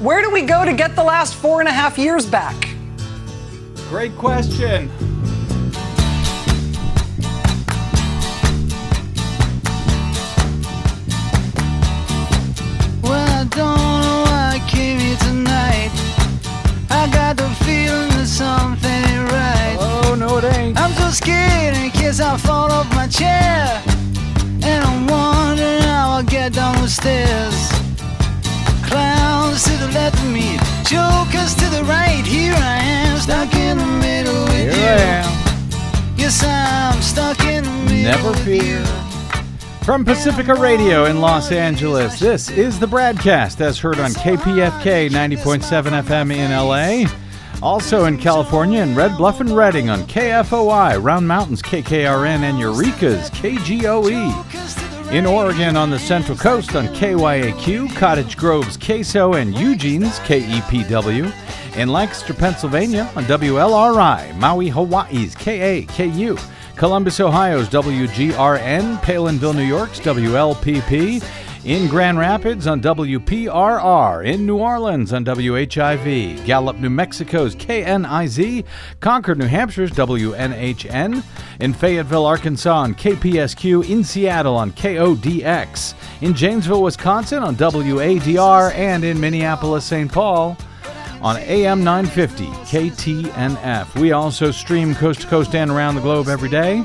Where do we go to get the last four and a half years back? Great question. Well, I don't know why I came here tonight. I got the feeling that something ain't right. Oh, no, it ain't. I'm so scared in case I fall off my chair. And I'm wondering how I'll get down the stairs. Clowns to the left of me, jokers to the right. Here I am, stuck in the middle with Here you. I am. Yes, I'm stuck in the middle Never fear. you. From Pacifica Radio in Los Angeles, this is the BradCast as heard on KPFK 90.7 FM in LA. Also in California and Red Bluff and Redding on KFOI, Round Mountains KKRN, and Eureka's KGOE. In Oregon on the Central Coast on KYAQ, Cottage Grove's KSO, and Eugene's KEPW. In Lancaster, Pennsylvania on WLRI, Maui, Hawaii's KAKU. Columbus, Ohio's WGRN, Palenville, New York's WLPP, in Grand Rapids on WPRR, in New Orleans on WHIV, Gallup, New Mexico's KNIZ, Concord, New Hampshire's WNHN, in Fayetteville, Arkansas on KPSQ, in Seattle on KODX, in Janesville, Wisconsin on WADR, and in Minneapolis, St. Paul on AM 950 KTNF. We also stream coast to coast and around the globe every day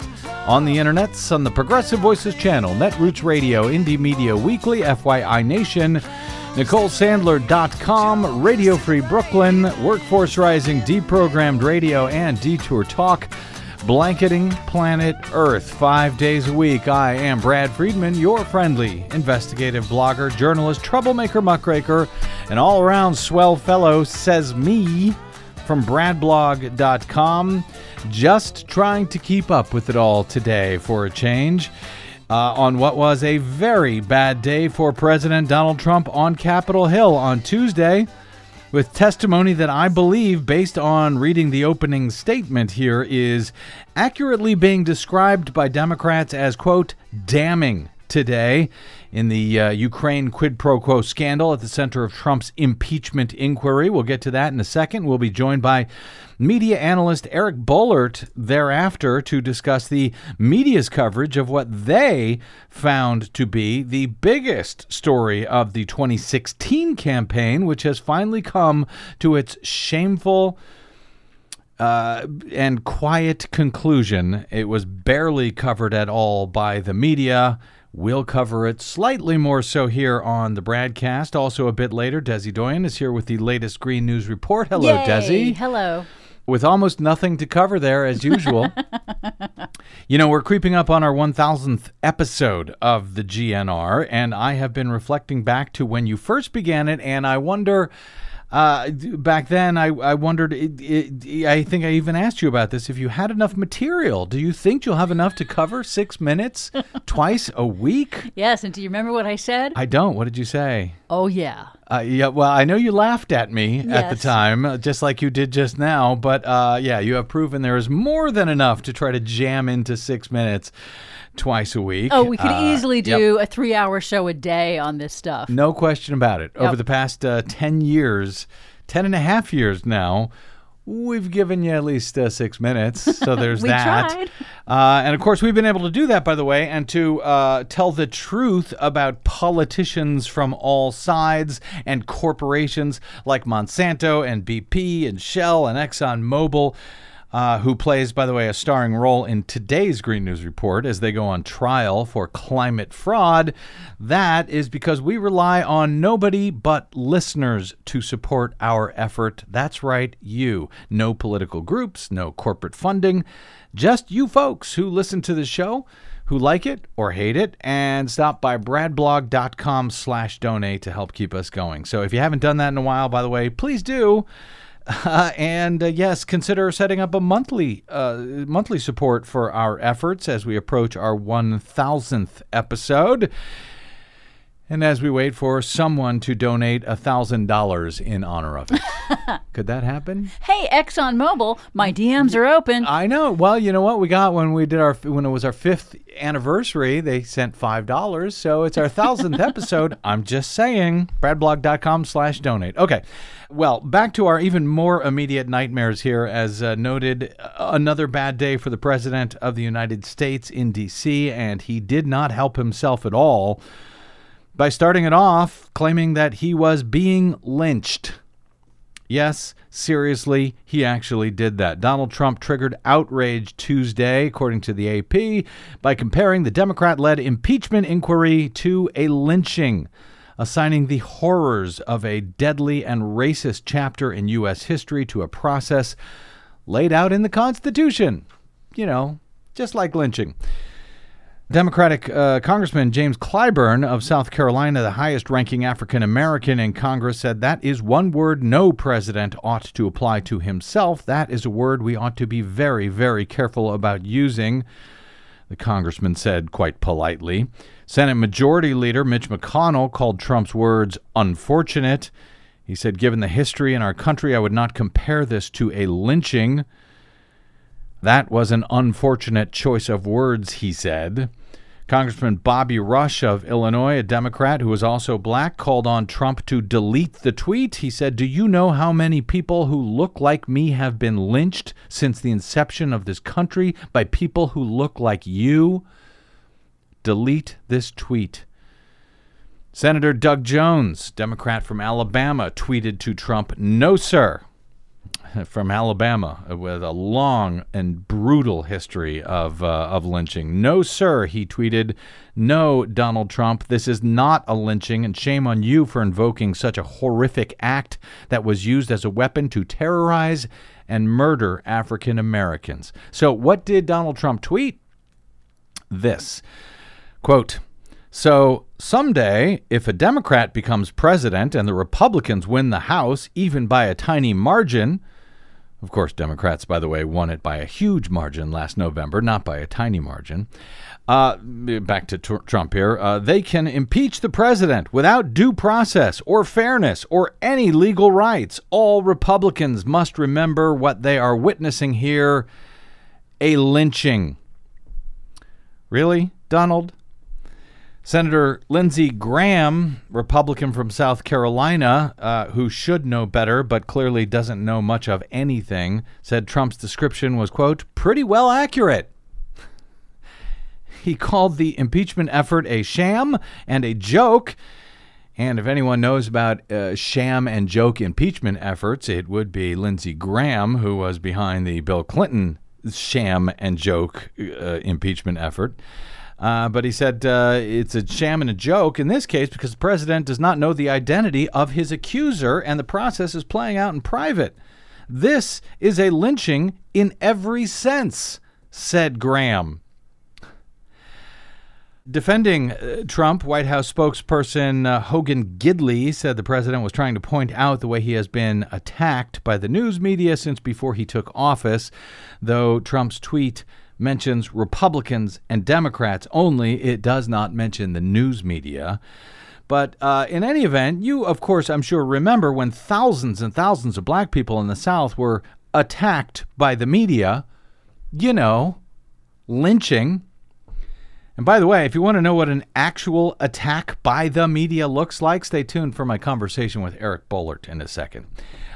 on the internets on the Progressive Voices channel, Netroots Radio, Indie Media Weekly, FYI Nation, NicoleSandler.com, Radio Free Brooklyn, Workforce Rising, Deprogrammed Radio, and Detour Talk. Blanketing Planet Earth five days a week. I am Brad Friedman, your friendly investigative blogger, journalist, troublemaker, muckraker, and all around swell fellow, says me from bradblog.com. Just trying to keep up with it all today for a change. Uh, on what was a very bad day for President Donald Trump on Capitol Hill on Tuesday with testimony that I believe, based on reading the opening statement here, is accurately being described by Democrats as, quote, damning today in the uh, Ukraine quid pro quo scandal at the center of Trump's impeachment inquiry. We'll get to that in a second. We'll be joined by media analyst Eric Boehlert thereafter to discuss the media's coverage of what they found to be the biggest story of the 2016 campaign, which has finally come to its shameful uh, and quiet conclusion. It was barely covered at all by the media. We'll cover it slightly more so here on the BradCast. Also, a bit later, Desi Doyen is here with the latest Green News Report. Hello, Yay. Desi. Hello. With almost nothing to cover there, as usual. you know, we're creeping up on our 1000th episode of the GNR, and I have been reflecting back to when you first began it, and I wonder. Uh, back then, I, I wondered. It, it, I think I even asked you about this. If you had enough material, do you think you'll have enough to cover six minutes twice a week? Yes, and do you remember what I said? I don't. What did you say? oh yeah. Uh, yeah, well, I know you laughed at me at the time, uh, just like you did just now. But uh, yeah, you have proven there is more than enough to try to jam into six minutes twice a week. Oh, we could Uh, easily yep. do a three-hour show a day on this stuff. No question about it. Over the past uh, 10 years, 10 and a half years now, we've given you at least uh, six minutes. So there's that. Uh, and of course, we've been able to do that, by the way, and to uh, tell the truth about politicians from all sides and corporations like Monsanto and BP and Shell and ExxonMobil. Uh, who plays, by the way, a starring role in today's Green News Report as they go on trial for climate fraud. That is because we rely on nobody but listeners to support our effort. That's right, you. No political groups, no corporate funding, just you folks who listen to the show who like it or hate it and stop by bradblog.com slash donate to help keep us going so if you haven't done that in a while by the way please do uh, and uh, yes, consider setting up a monthly uh, monthly support for our efforts as we approach our 1000th episode. And as we wait for someone to donate $1,000 in honor of it. Could that happen? Hey, ExxonMobil, my DMs are open. I know. Well, you know what we got when we did our when it was our fifth anniversary. They sent five dollars, so it's our thousandth episode. I'm just saying. Bradblog.com/slash/donate. Okay. Well, back to our even more immediate nightmares here. As uh, noted, another bad day for the president of the United States in D.C., and he did not help himself at all by starting it off claiming that he was being lynched. Yes, seriously, he actually did that. Donald Trump triggered outrage Tuesday, according to the AP, by comparing the Democrat led impeachment inquiry to a lynching, assigning the horrors of a deadly and racist chapter in U.S. history to a process laid out in the Constitution. You know, just like lynching. Democratic uh, Congressman James Clyburn of South Carolina, the highest ranking African American in Congress, said that is one word no president ought to apply to himself. That is a word we ought to be very, very careful about using, the congressman said quite politely. Senate Majority Leader Mitch McConnell called Trump's words unfortunate. He said, Given the history in our country, I would not compare this to a lynching. That was an unfortunate choice of words, he said. Congressman Bobby Rush of Illinois, a Democrat who is also black, called on Trump to delete the tweet. He said, Do you know how many people who look like me have been lynched since the inception of this country by people who look like you? Delete this tweet. Senator Doug Jones, Democrat from Alabama, tweeted to Trump, No, sir from Alabama with a long and brutal history of, uh, of lynching. No, sir, he tweeted. No, Donald Trump, this is not a lynching, and shame on you for invoking such a horrific act that was used as a weapon to terrorize and murder African Americans. So, what did Donald Trump tweet? This quote, so someday, if a Democrat becomes president and the Republicans win the House, even by a tiny margin, of course, Democrats, by the way, won it by a huge margin last November, not by a tiny margin. Uh, back to tr- Trump here. Uh, they can impeach the president without due process or fairness or any legal rights. All Republicans must remember what they are witnessing here a lynching. Really, Donald? Senator Lindsey Graham, Republican from South Carolina, uh, who should know better but clearly doesn't know much of anything, said Trump's description was, quote, pretty well accurate. he called the impeachment effort a sham and a joke. And if anyone knows about uh, sham and joke impeachment efforts, it would be Lindsey Graham, who was behind the Bill Clinton sham and joke uh, impeachment effort. Uh, but he said uh, it's a sham and a joke in this case because the president does not know the identity of his accuser and the process is playing out in private. This is a lynching in every sense, said Graham. Defending uh, Trump, White House spokesperson uh, Hogan Gidley said the president was trying to point out the way he has been attacked by the news media since before he took office, though Trump's tweet mentions Republicans and Democrats only. It does not mention the news media. But uh, in any event, you, of course, I'm sure, remember when thousands and thousands of black people in the South were attacked by the media, you know, lynching. And by the way, if you want to know what an actual attack by the media looks like, stay tuned for my conversation with Eric Boehlert in a second.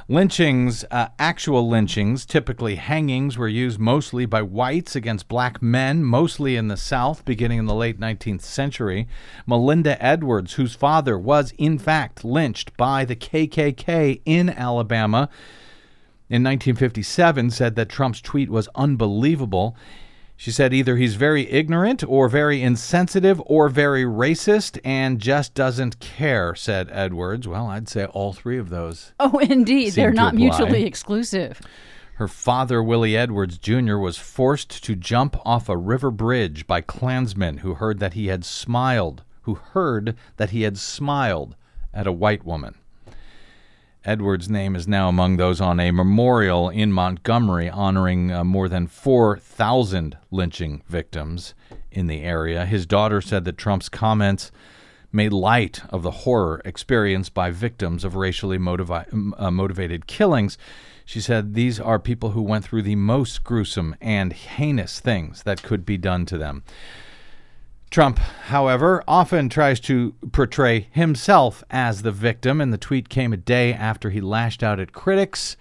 Lynchings, uh, actual lynchings, typically hangings, were used mostly by whites against black men, mostly in the South, beginning in the late 19th century. Melinda Edwards, whose father was in fact lynched by the KKK in Alabama in 1957, said that Trump's tweet was unbelievable. She said either he's very ignorant or very insensitive or very racist and just doesn't care, said Edwards. Well, I'd say all three of those. Oh, indeed. They're not apply. mutually exclusive. Her father, Willie Edwards Jr., was forced to jump off a river bridge by Klansmen who heard that he had smiled, who heard that he had smiled at a white woman. Edwards' name is now among those on a memorial in Montgomery honoring uh, more than 4,000 lynching victims in the area. His daughter said that Trump's comments made light of the horror experienced by victims of racially motivi- uh, motivated killings. She said these are people who went through the most gruesome and heinous things that could be done to them. Trump, however, often tries to portray himself as the victim, and the tweet came a day after he lashed out at critics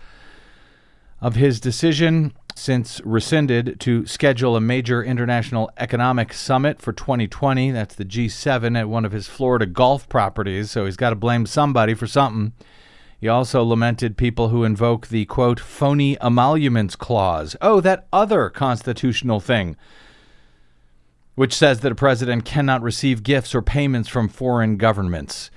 of his decision since rescinded to schedule a major international economic summit for 2020. That's the G7 at one of his Florida golf properties, so he's got to blame somebody for something. He also lamented people who invoke the quote, phony emoluments clause. Oh, that other constitutional thing, which says that a president cannot receive gifts or payments from foreign governments.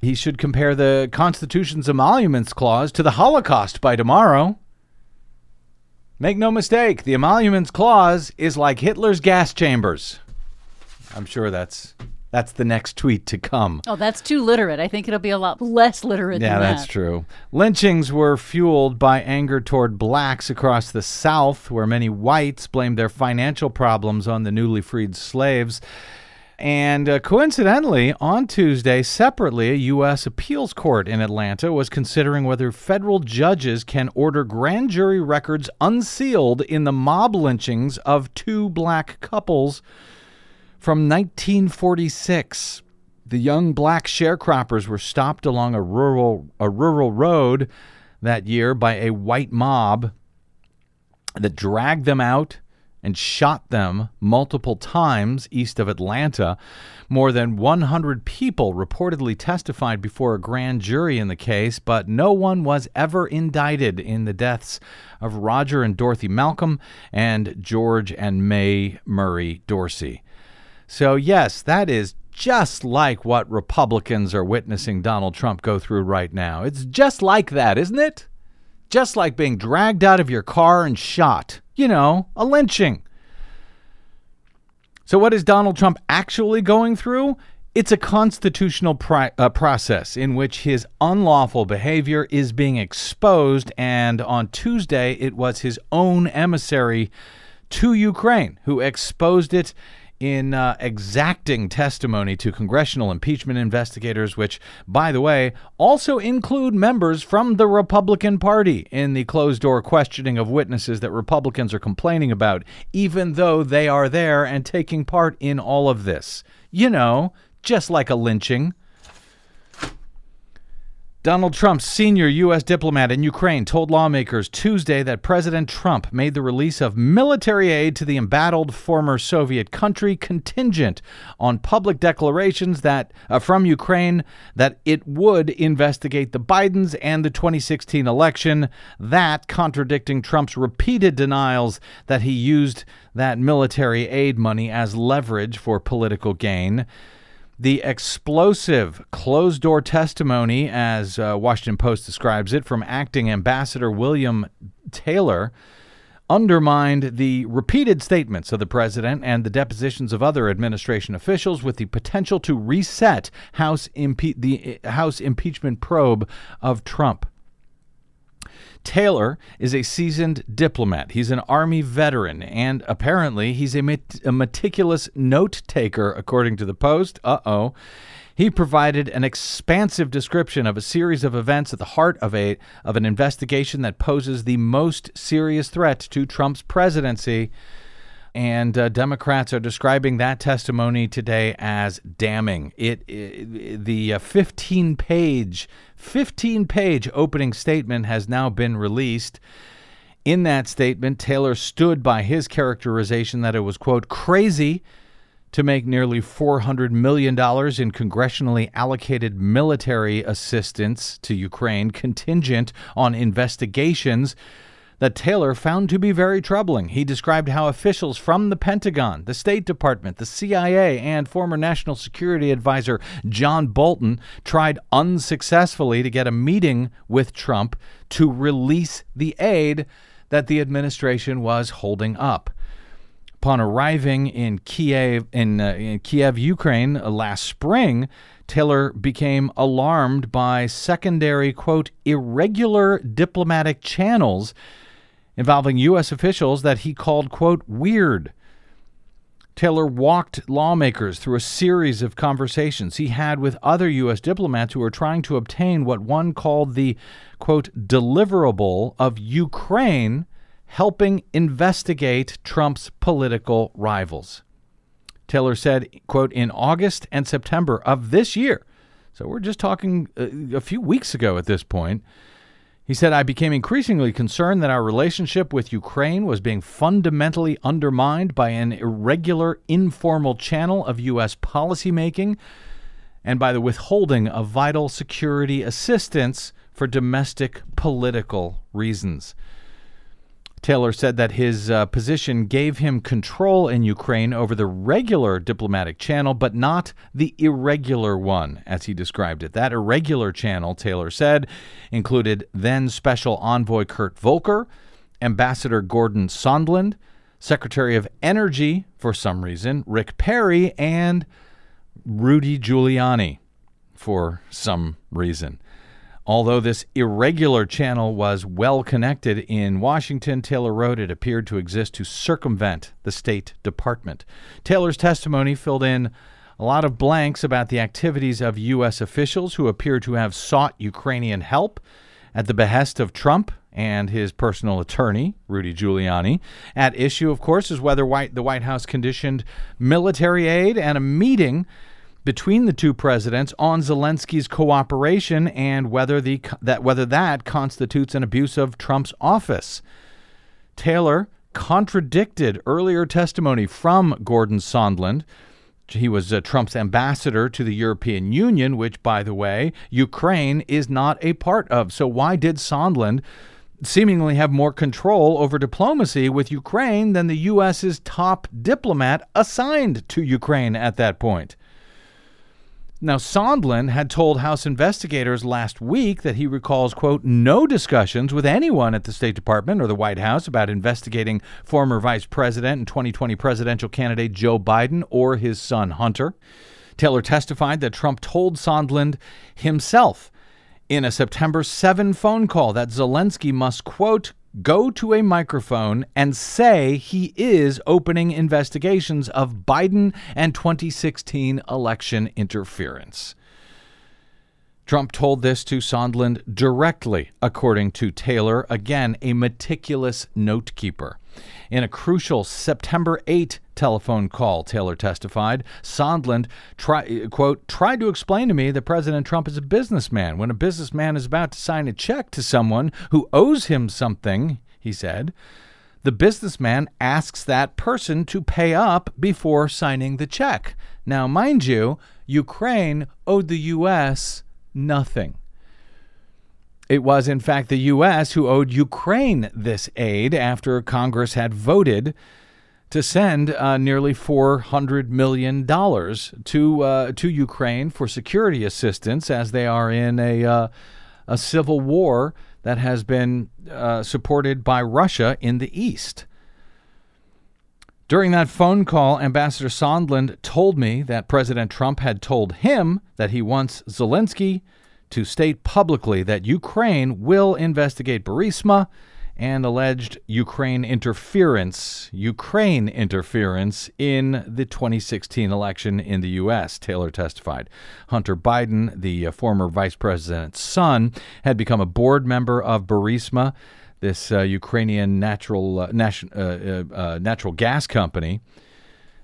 He should compare the Constitution's emoluments clause to the Holocaust by tomorrow. Make no mistake, the emoluments clause is like Hitler's gas chambers. I'm sure that's that's the next tweet to come. Oh, that's too literate. I think it'll be a lot less literate Yeah, that's that. true. Lynchings were fueled by anger toward blacks across the South, where many whites blamed their financial problems on the newly freed slaves. And uh, coincidentally, on Tuesday, separately, a U.S. appeals court in Atlanta was considering whether federal judges can order grand jury records unsealed in the mob lynchings of two black couples from 1946. The young black sharecroppers were stopped along a rural a rural road that year by a white mob that dragged them out and shot them multiple times east of Atlanta. More than 100 people reportedly testified before a grand jury in the case, but no one was ever indicted in the deaths of Roger and Dorothy Malcolm and George and Mae Murray Dorsey. So, yes, that is just like what Republicans are witnessing Donald Trump go through right now. It's just like that, isn't it? Just like being dragged out of your car and shot. You know, a lynching. So, what is Donald Trump actually going through? It's a constitutional pri- uh, process in which his unlawful behavior is being exposed. And on Tuesday, it was his own emissary to Ukraine who exposed it in uh, exacting testimony to congressional impeachment investigators, which, by the way, also include members from the Republican Party in the closed door questioning of witnesses that Republicans are complaining about, even though they are there and taking part in all of this. You know, just like a lynching. Donald Trump's senior U.S. diplomat in Ukraine told lawmakers Tuesday that President Trump made the release of military aid to the embattled former Soviet country contingent on public declarations that uh, from Ukraine that it would investigate the Bidens and the 2016 election, that contradicting Trump's repeated denials that he used that military aid money as leverage for political gain. The explosive closed door testimony, as uh, Washington Post describes it, from acting Ambassador William Taylor undermined the repeated statements of the president and the depositions of other administration officials with the potential to reset House impe- the uh, House impeachment probe of Trump. Taylor is a seasoned diplomat. He's an Army veteran, and apparently he's a, met- a meticulous note taker, according to the Post. Uh oh. He provided an expansive description of a series of events at the heart of a of an investigation that poses the most serious threat to Trump's presidency. And uh, Democrats are describing that testimony today as damning. It, it the uh, 15 page 15 page opening statement has now been released. In that statement, Taylor stood by his characterization that it was quote crazy to make nearly $400 million in congressionally allocated military assistance to Ukraine contingent on investigations that Taylor found to be very troubling. He described how officials from the Pentagon, the State Department, the CIA, and former National Security Advisor John Bolton tried unsuccessfully to get a meeting with Trump to release the aid that the administration was holding up. Upon arriving in Kiev, in, uh, in Kiev, Ukraine uh, last spring, Taylor became alarmed by secondary, quote, irregular diplomatic channels involving U.S. officials that he called, quote, weird. Taylor walked lawmakers through a series of conversations he had with other U.S. diplomats who were trying to obtain what one called the, quote, deliverable of Ukraine helping investigate Trump's political rivals. Taylor said, quote, in August and September of this year, so we're just talking a, a few weeks ago at this point, he said, I became increasingly concerned that our relationship with Ukraine was being fundamentally undermined by an irregular, informal channel of U.S. policymaking and by the withholding of vital security assistance for domestic political reasons. Taylor said that his uh, position gave him control in Ukraine over the regular diplomatic channel, but not the irregular one, as he described it. That irregular channel, Taylor said, included then Special Envoy Kurt Volker, Ambassador Gordon Sondland, Secretary of Energy, for some reason, Rick Perry, and Rudy Giuliani, for some reason. Although this irregular channel was well connected in Washington, Taylor wrote it appeared to exist to circumvent the State Department. Taylor's testimony filled in a lot of blanks about the activities of U.S. officials who appear to have sought Ukrainian help at the behest of Trump and his personal attorney, Rudy Giuliani. At issue, of course, is whether White, the White House conditioned military aid and a meeting between the two presidents on Zelensky's cooperation and whether the that whether that constitutes an abuse of Trump's office. Taylor contradicted earlier testimony from Gordon Sondland. He was uh, Trump's ambassador to the European Union, which, by the way, Ukraine is not a part of. So, why did Sondland seemingly have more control over diplomacy with Ukraine than the U.S.'s top diplomat assigned to Ukraine at that point? Now, Sondland had told House investigators last week that he recalls, quote, no discussions with anyone at the State Department or the White House about investigating former Vice President and 2020 presidential candidate Joe Biden or his son Hunter. Taylor testified that Trump told Sondland himself in a September 7 phone call that Zelensky must, quote, go to a microphone and say he is opening investigations of Biden and 2016 election interference. Trump told this to Sondland directly, according to Taylor, again, a meticulous note keeper. In a crucial September 8 telephone call, Taylor testified, Sondland try, quote, tried to explain to me that President Trump is a businessman. When a businessman is about to sign a check to someone who owes him something, he said, the businessman asks that person to pay up before signing the check. Now, mind you, Ukraine owed the U.S. nothing. It was, in fact, the U.S. who owed Ukraine this aid after Congress had voted to send uh, nearly $400 million to, uh, to Ukraine for security assistance as they are in a, uh, a civil war that has been uh, supported by Russia in the East. During that phone call, Ambassador Sondland told me that President Trump had told him that he wants Zelensky to state publicly that Ukraine will investigate Burisma and alleged Ukraine interference, Ukraine interference in the 2016 election in the U.S., Taylor testified. Hunter Biden, the uh, former vice president's son, had become a board member of Burisma, this uh, Ukrainian natural, uh, uh, uh, uh, natural gas company.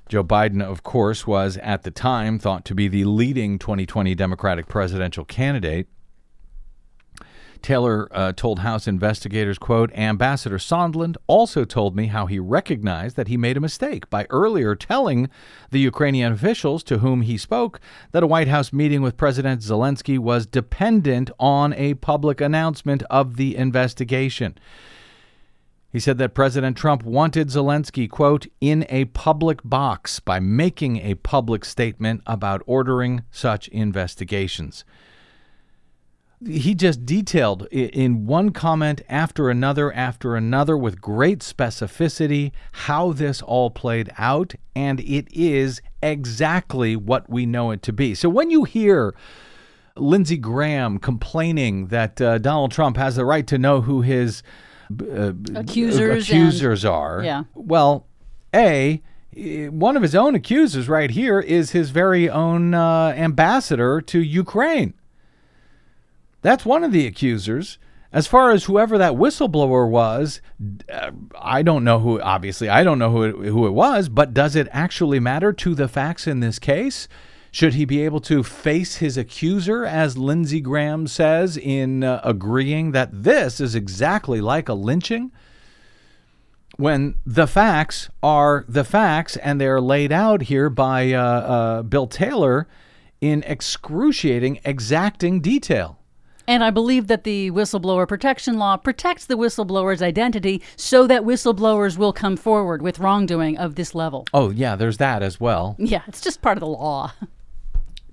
Joe Biden, of course, was at the time thought to be the leading 2020 Democratic presidential candidate. Taylor uh, told House investigators, quote, Ambassador Sondland also told me how he recognized that he made a mistake by earlier telling the Ukrainian officials to whom he spoke that a White House meeting with President Zelensky was dependent on a public announcement of the investigation. He said that President Trump wanted Zelensky, quote, in a public box by making a public statement about ordering such investigations. He just detailed in one comment after another after another with great specificity how this all played out, and it is exactly what we know it to be. So when you hear Lindsey Graham complaining that uh, Donald Trump has the right to know who his uh, accusers accusers and, are. Yeah. Well, a one of his own accusers right here is his very own uh, ambassador to Ukraine. That's one of the accusers. As far as whoever that whistleblower was, uh, I don't know who. Obviously, I don't know who it, who it was. But does it actually matter to the facts in this case? Should he be able to face his accuser, as Lindsey Graham says, in uh, agreeing that this is exactly like a lynching? When the facts are the facts and they're laid out here by uh, uh, Bill Taylor in excruciating, exacting detail. And I believe that the whistleblower protection law protects the whistleblower's identity so that whistleblowers will come forward with wrongdoing of this level. Oh, yeah, there's that as well. Yeah, it's just part of the law.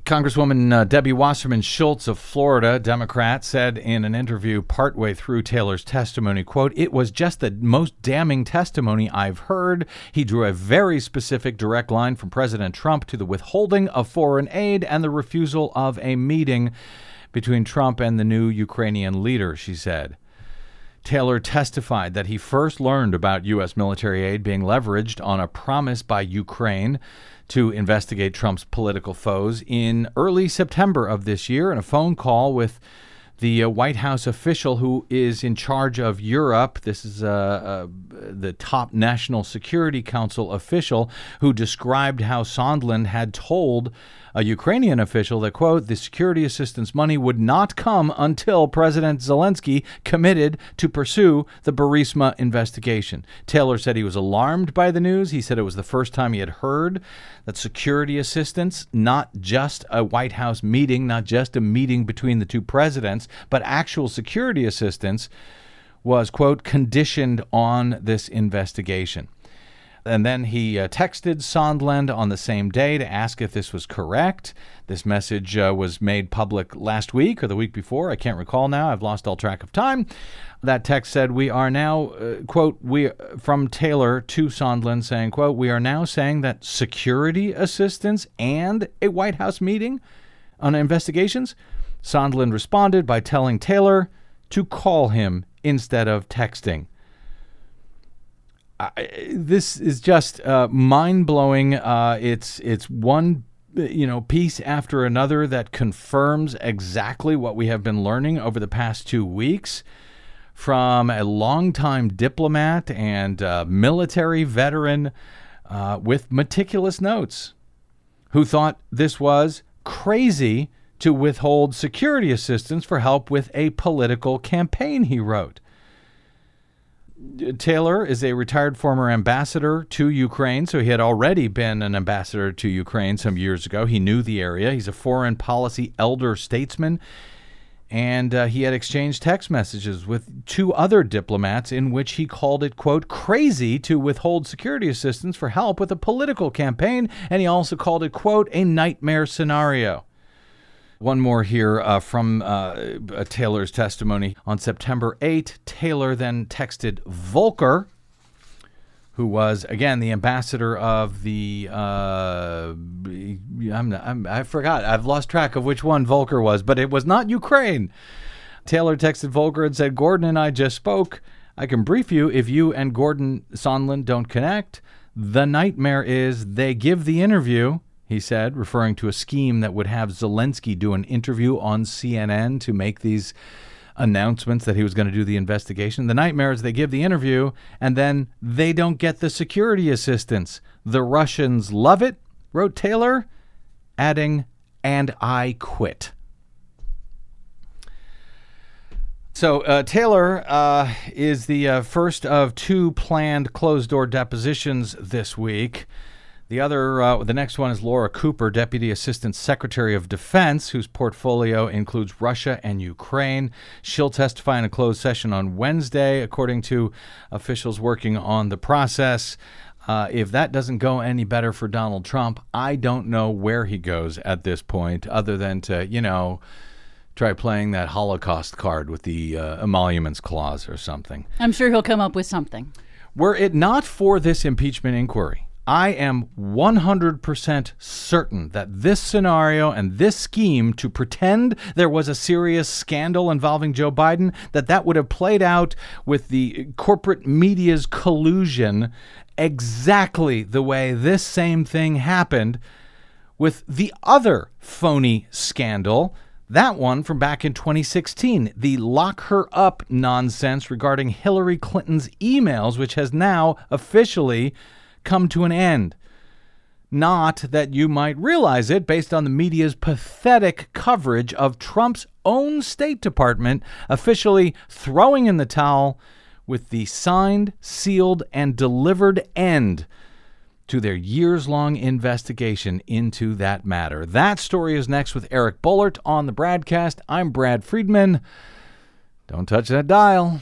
Congresswoman uh, Debbie Wasserman Schultz of Florida, Democrat, said in an interview partway through Taylor's testimony, quote, "It was just the most damning testimony I've heard. He drew a very specific direct line from President Trump to the withholding of foreign aid and the refusal of a meeting between Trump and the new Ukrainian leader," she said. Taylor testified that he first learned about U.S. military aid being leveraged on a promise by Ukraine to investigate Trump's political foes in early September of this year in a phone call with the uh, White House official who is in charge of Europe. This is uh, uh, the top National Security Council official who described how Sondland had told a Ukrainian official that, quote, the security assistance money would not come until President Zelensky committed to pursue the Burisma investigation. Taylor said he was alarmed by the news. He said it was the first time he had heard that security assistance, not just a White House meeting, not just a meeting between the two presidents, but actual security assistance was, quote, conditioned on this investigation. And then he uh, texted Sondland on the same day to ask if this was correct. This message uh, was made public last week or the week before. I can't recall now. I've lost all track of time. That text said, "We are now, uh, quote, we from Taylor to Sondland saying, quote, we are now saying that security assistance and a White House meeting on investigations." Sondland responded by telling Taylor to call him instead of texting. I, this is just uh, mind blowing. Uh, it's it's one you know piece after another that confirms exactly what we have been learning over the past two weeks from a longtime diplomat and uh, military veteran uh, with meticulous notes, who thought this was crazy to withhold security assistance for help with a political campaign. He wrote. Taylor is a retired former ambassador to Ukraine, so he had already been an ambassador to Ukraine some years ago. He knew the area. He's a foreign policy elder statesman, and uh, he had exchanged text messages with two other diplomats in which he called it, quote, crazy to withhold security assistance for help with a political campaign, and he also called it, quote, a nightmare scenario. One more here uh, from uh, Taylor's testimony. On September 8, Taylor then texted Volker, who was, again, the ambassador of the. Uh, I'm, I'm, I forgot. I've lost track of which one Volker was, but it was not Ukraine. Taylor texted Volker and said, Gordon and I just spoke. I can brief you if you and Gordon Sondland don't connect. The nightmare is they give the interview he said, referring to a scheme that would have Zelensky do an interview on CNN to make these announcements that he was going to do the investigation. The nightmare is they give the interview and then they don't get the security assistance. The Russians love it, wrote Taylor, adding, and I quit. So, uh, Taylor uh, is the uh, first of two planned closed door depositions this week. The other, uh, the next one is Laura Cooper, Deputy Assistant Secretary of Defense, whose portfolio includes Russia and Ukraine. She'll testify in a closed session on Wednesday, according to officials working on the process. Uh, if that doesn't go any better for Donald Trump, I don't know where he goes at this point, other than to, you know, try playing that Holocaust card with the uh, emoluments clause or something. I'm sure he'll come up with something. Were it not for this impeachment inquiry, I am 100% certain that this scenario and this scheme to pretend there was a serious scandal involving Joe Biden that that would have played out with the corporate media's collusion exactly the way this same thing happened with the other phony scandal that one from back in 2016, the lock her up nonsense regarding Hillary Clinton's emails, which has now officially come to an end. Not that you might realize it based on the media's pathetic coverage of Trump's own State Department officially throwing in the towel with the signed, sealed, and delivered end to their years long investigation into that matter. That story is next with Eric Boehlert on the BradCast. I'm Brad Friedman. Don't touch that dial.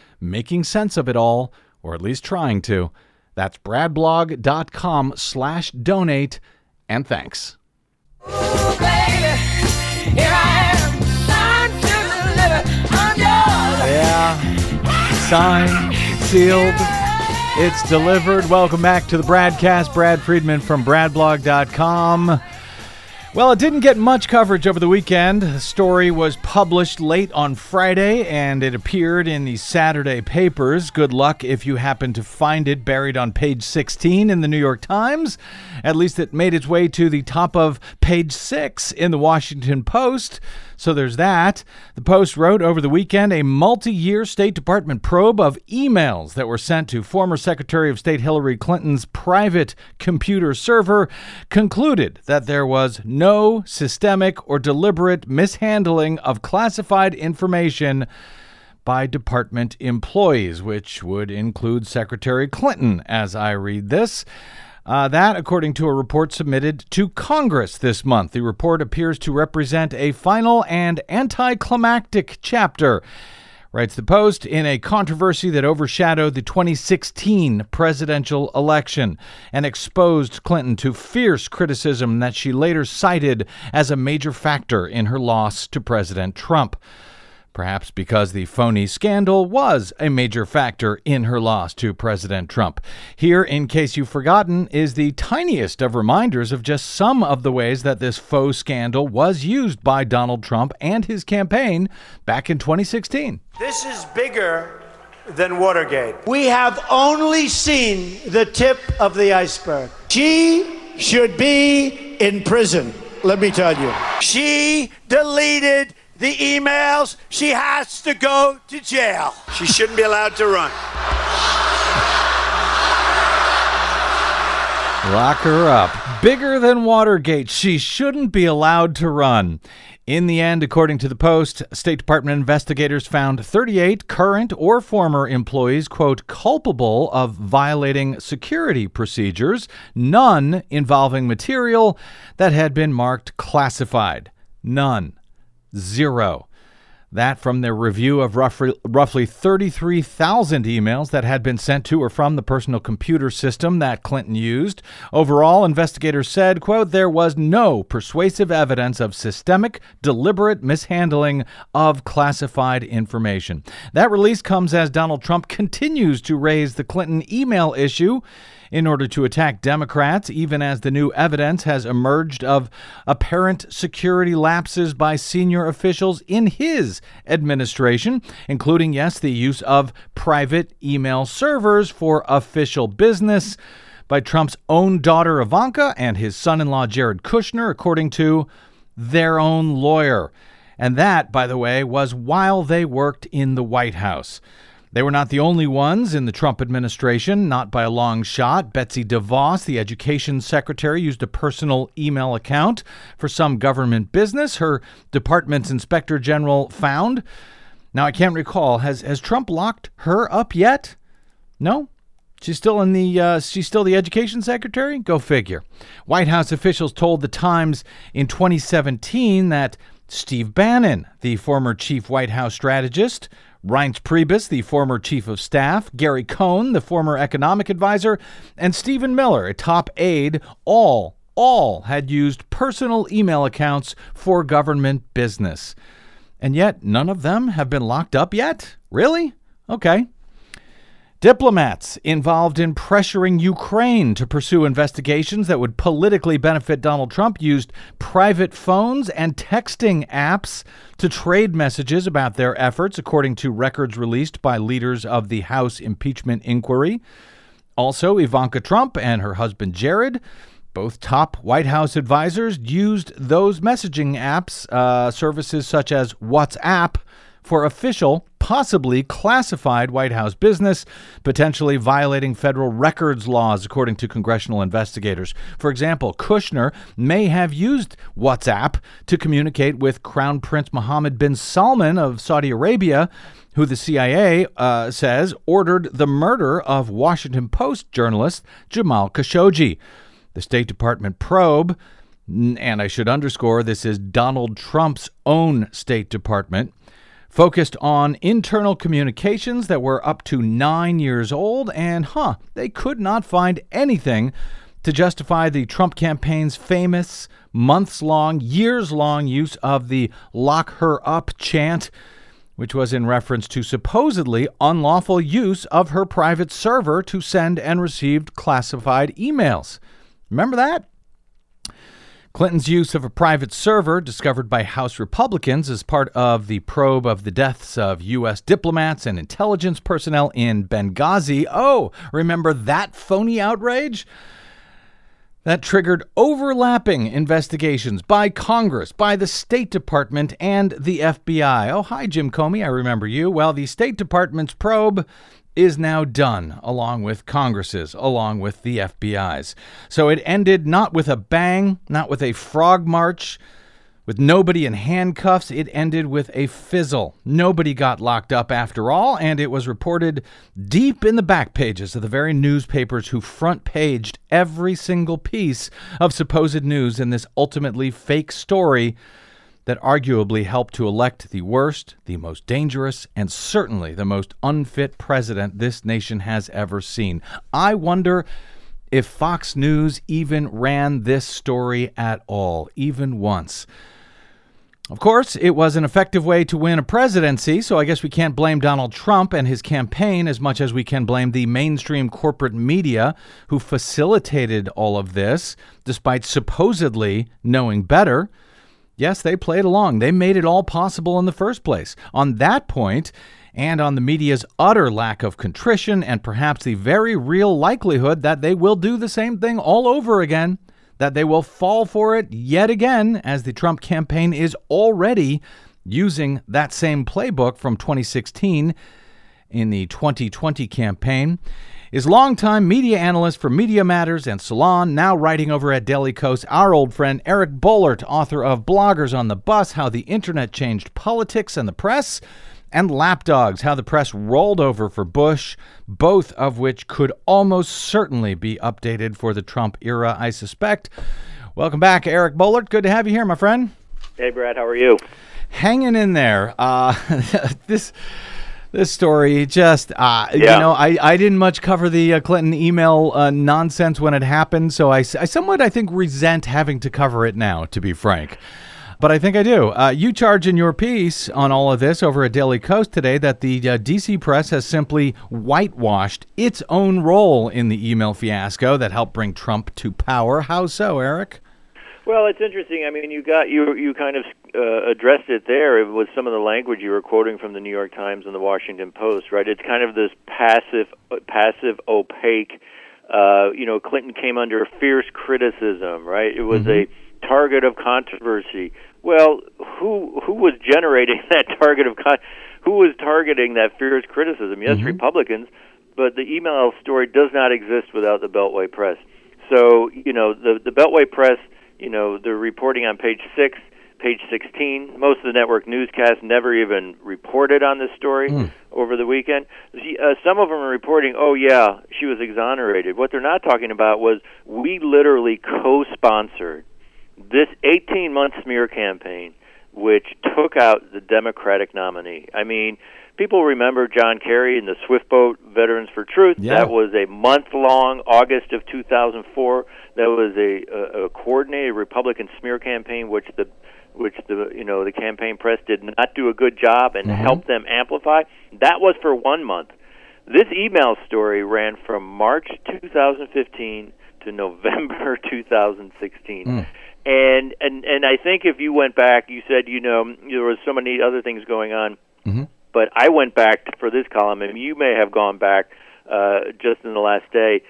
making sense of it all, or at least trying to. That's bradblog.com slash donate, and thanks. Ooh, baby, here I am, signed to deliver. I'm yours. Yeah. Signed, sealed, it's delivered. Welcome back to the BradCast. Brad Friedman from bradblog.com. Well, it didn't get much coverage over the weekend. The story was published late on Friday and it appeared in the Saturday papers. Good luck if you happen to find it buried on page 16 in the New York Times. At least it made its way to the top of page 6 in the Washington Post. So there's that. The Post wrote over the weekend a multi year State Department probe of emails that were sent to former Secretary of State Hillary Clinton's private computer server concluded that there was no systemic or deliberate mishandling of classified information by department employees, which would include Secretary Clinton, as I read this. Uh, that, according to a report submitted to Congress this month. The report appears to represent a final and anticlimactic chapter, writes the Post, in a controversy that overshadowed the 2016 presidential election and exposed Clinton to fierce criticism that she later cited as a major factor in her loss to President Trump perhaps because the phony scandal was a major factor in her loss to President Trump. Here, in case you've forgotten, is the tiniest of reminders of just some of the ways that this faux scandal was used by Donald Trump and his campaign back in 2016. This is bigger than Watergate. We have only seen the tip of the iceberg. She should be in prison, let me tell you. She deleted the emails. She has to go to jail. She shouldn't be allowed to run. Lock her up. Bigger than Watergate. She shouldn't be allowed to run. In the end, according to the Post, State Department investigators found 38 current or former employees, quote, culpable of violating security procedures, none involving material that had been marked classified. None. Zero. That from their review of roughly, roughly 33,000 emails that had been sent to or from the personal computer system that Clinton used. Overall, investigators said, quote, there was no persuasive evidence of systemic, deliberate mishandling of classified information. That release comes as Donald Trump continues to raise the Clinton email issue in order to attack Democrats, even as the new evidence has emerged of apparent security lapses by senior officials in his administration, including, yes, the use of private email servers for official business by Trump's own daughter Ivanka and his son in law Jared Kushner, according to their own lawyer. And that, by the way, was while they worked in the White House. They were not the only ones in the Trump administration, not by a long shot. Betsy DeVos, the education secretary, used a personal email account for some government business. Her department's inspector general found. Now, I can't recall. Has, has Trump locked her up yet? No? She's still in the uh, she's still the education secretary. Go figure. White House officials told the Times in 2017 that Steve Bannon, the former chief White House strategist, Reince Priebus, the former chief of staff, Gary Cohn, the former economic advisor, and Stephen Miller, a top aide, all all had used personal email accounts for government business. And yet none of them have been locked up yet? Really? Okay. Diplomats involved in pressuring Ukraine to pursue investigations that would politically benefit Donald Trump used private phones and texting apps to trade messages about their efforts, according to records released by leaders of the House impeachment inquiry. Also, Ivanka Trump and her husband Jared, both top White House advisors, used those messaging apps, uh, services such as WhatsApp for official, possibly classified White House business, potentially violating federal records laws, according to congressional investigators. For example, Kushner may have used WhatsApp to communicate with Crown Prince Mohammed bin Salman of Saudi Arabia. Who the CIA uh, says ordered the murder of Washington Post journalist Jamal Khashoggi. The State Department probe and I should underscore this is Donald Trump's own State Department, focused on internal communications that were up to nine years old, and huh, they could not find anything to justify the Trump campaign's famous months long, years long use of the lock her up chant, which was in reference to supposedly unlawful use of her private server to send and receive classified emails. Remember that? Clinton's use of a private server discovered by House Republicans as part of the probe of the deaths of U.S. diplomats and intelligence personnel in Benghazi. Oh, remember that phony outrage? That triggered overlapping investigations by Congress, by the State Department, and the FBI. Oh, hi, Jim Comey. I remember you. Well, the State Department's probe is now done, along with Congress's, along with the FBI's. So it ended not with a bang, not with a frog march, with nobody in handcuffs. It ended with a fizzle. Nobody got locked up after all, and it was reported deep in the back pages of the very newspapers who front paged every single piece of supposed news in this ultimately fake story that arguably helped to elect the worst, the most dangerous, and certainly the most unfit president this nation has ever seen. I wonder if Fox News even ran this story at all, even once. Of course, it was an effective way to win a presidency, so I guess we can't blame Donald Trump and his campaign as much as we can blame the mainstream corporate media who facilitated all of this, despite supposedly knowing better. Yes, they played along. They made it all possible in the first place. On that point, and on the media's utter lack of contrition, and perhaps the very real likelihood that they will do the same thing all over again, that they will fall for it yet again, as the Trump campaign is already using that same playbook from 2016 in the 2020 campaign is longtime media analyst for Media Matters and Salon, now writing over at Daily Kos, our old friend Eric Boehlert, author of Bloggers on the Bus How the Internet Changed Politics and the Press, and Lapdogs How the Press Rolled Over for Bush, both of which could almost certainly be updated for the Trump era, I suspect. Welcome back, Eric Boehlert. Good to have you here, my friend. Hey, Brad, how are you? Hanging in there. Uh, this this story just uh, Yeah. you know I, I didn't much cover the uh, clinton email uh, nonsense when it happened so I somewhat i think resent having to cover it now to be frank but I think I do. Uh, you charge in your piece on all of this over at Daily Kos today that the uh, DC press has simply whitewashed its own role in the email fiasco that helped bring Trump to power. How so, Eric? Well, it's interesting. I mean, you got you you kind of uh, addressed it there with some of the language you were quoting from the New York Times and the Washington Post, right? It's kind of this passive, passive, opaque. Uh, you know, Clinton came under fierce criticism, right? It was Mm-hmm. a target of controversy. Well, who who was generating that target of con- who was targeting that fierce criticism? Yes, Republicans, but the email story does not exist without the Beltway press. So, you know, the the Beltway press, you know, they're reporting on page 6, page 16. Most of the network newscasts never even reported on this story over the weekend. See, Uh, some of them are reporting, "Oh yeah, she was exonerated." What they're not talking about was we literally co-sponsored this 18 month smear campaign, which took out the Democratic nominee. I mean, people remember John Kerry and the Swift Boat Veterans for Truth. Yeah. That was a month long, August of 2004. That was a, a, a coordinated Republican smear campaign, which the which the you know the campaign press did not do a good job and mm-hmm. help them amplify. That was for one month. This email story ran from March 2015 to November 2016. Mm. And and and I think if you went back, you said you know there was so many other things going on. Mm-hmm. But I went back for this column, and you may have gone back uh, just in the last day.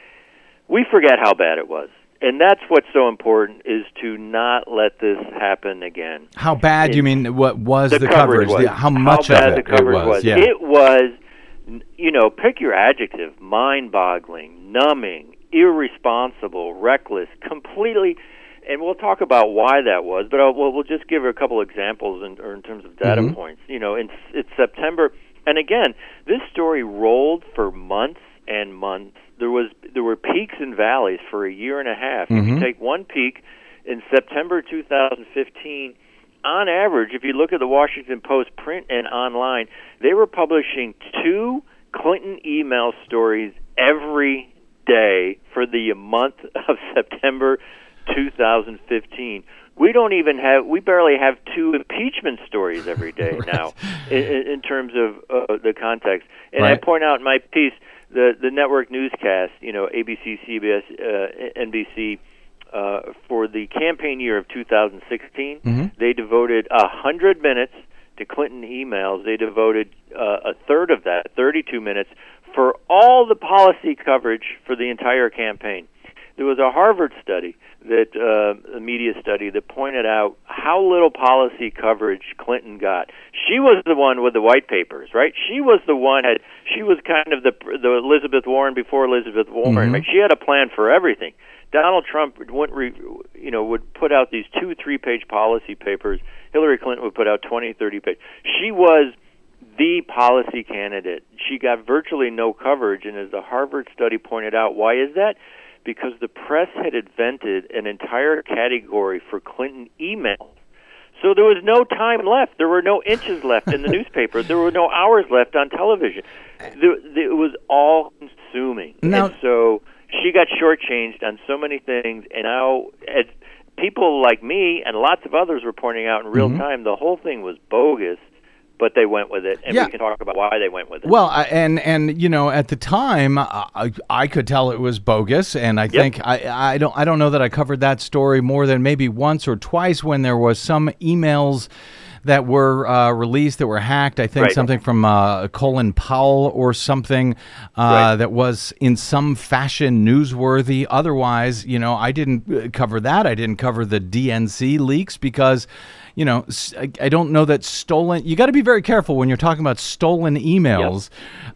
We forget how bad it was, and that's what's so important is to not let this happen again How bad? you mean what was the, the coverage was. The- how much bad of it, the coverage it was? Yeah. It was, you know, pick your adjective: mind-boggling, numbing, irresponsible, reckless, completely. And we'll talk about why that was, but I'll, we'll, we'll just give a couple examples in, or in terms of data Mm-hmm. points. You know, in, it's September, and again, this story rolled for months and months. There was there were peaks and valleys for a year and a half. Mm-hmm. you take one peak in September 2015, on average, if you look at the Washington Post print and online, they were publishing two Clinton email stories every day for the month of September 2015. We don't even have, we barely have two impeachment stories every day now in, in terms of uh, the context. And I point out in my piece the, the network newscast, you know, ABC, CBS, uh, NBC, uh, for the campaign year of 2016, they devoted a hundred minutes to Clinton emails. They devoted uh, a third of that, 32 minutes, for all the policy coverage for the entire campaign. There was a Harvard study that uh, a media study that pointed out how little policy coverage Clinton got. She was the one with the white papers, right? She was the one had she was kind of the the Elizabeth Warren before Elizabeth Warren. Like she had a plan for everything. Donald Trump would re, you know would put out these two three page policy papers. Hillary Clinton would put out twenty thirty page. She was the policy candidate. She got virtually no coverage, and as the Harvard study pointed out, why is that? Because the press had invented an entire category for Clinton emails. So there was no time left. There were no inches left in the newspaper. There were no hours left on television. It was all consuming. Now- and so she got shortchanged on so many things. And now, as people like me and lots of others were pointing out in real Mm-hmm. time, the whole thing was bogus. But they went with it, and Yeah. we can talk about why they went with it. Well, I, and and you know, at the time, I, I- could tell it was bogus, and I think I, I don't I don't know that I covered that story more than maybe once or twice when there was some emails that were uh, released that were hacked. I think Right. something from uh, Colin Powell or something uh, Right. that was in some fashion newsworthy. Otherwise, you know, I didn't uh, cover that. I didn't cover the DNC leaks because. You know, I don't know that stolen. You got to be very careful when you're talking about stolen emails.